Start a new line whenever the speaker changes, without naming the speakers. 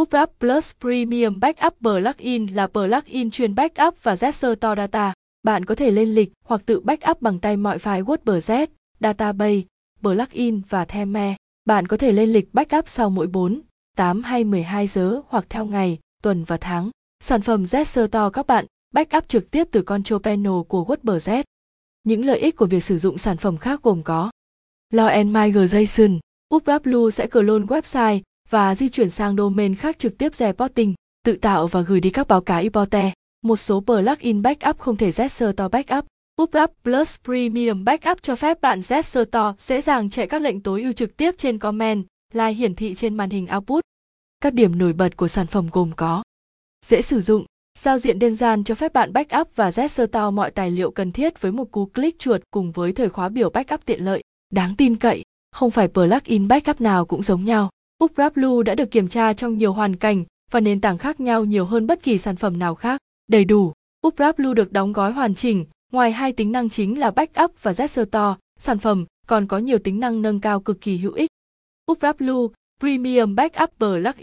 UpWrap Plus Premium Backup Plugin là plugin chuyên backup và restore data. Bạn có thể lên lịch hoặc tự backup bằng tay mọi file WordPress, database, plugin và theme. Bạn có thể lên lịch backup sau mỗi 4, 8 hay 12 giờ hoặc theo ngày, tuần và tháng. Sản phẩm Zstorm các bạn backup trực tiếp từ control panel của WordPress. Những lợi ích của việc sử dụng sản phẩm khác gồm có Law and Migration, UpWrap sẽ clone website và di chuyển sang domain khác trực tiếp reporting, tự tạo và gửi đi các báo cáo importe. Một số plugin backup không thể to backup. UpWrap Plus Premium Backup cho phép bạn Zstorm dễ dàng chạy các lệnh tối ưu trực tiếp trên comment, line hiển thị trên màn hình output. Các điểm nổi bật của sản phẩm gồm có Dễ sử dụng, giao diện đơn giản cho phép bạn backup và to mọi tài liệu cần thiết với một cú click chuột cùng với thời khóa biểu backup tiện lợi. Đáng tin cậy, không phải plugin backup nào cũng giống nhau. UpWrap Blue đã được kiểm tra trong nhiều hoàn cảnh và nền tảng khác nhau nhiều hơn bất kỳ sản phẩm nào khác. Đầy đủ, UpWrap Blue được đóng gói hoàn chỉnh, ngoài hai tính năng chính là backup và restore, sản phẩm còn có nhiều tính năng nâng cao cực kỳ hữu ích. UpWrap Blue Premium Backup Plugin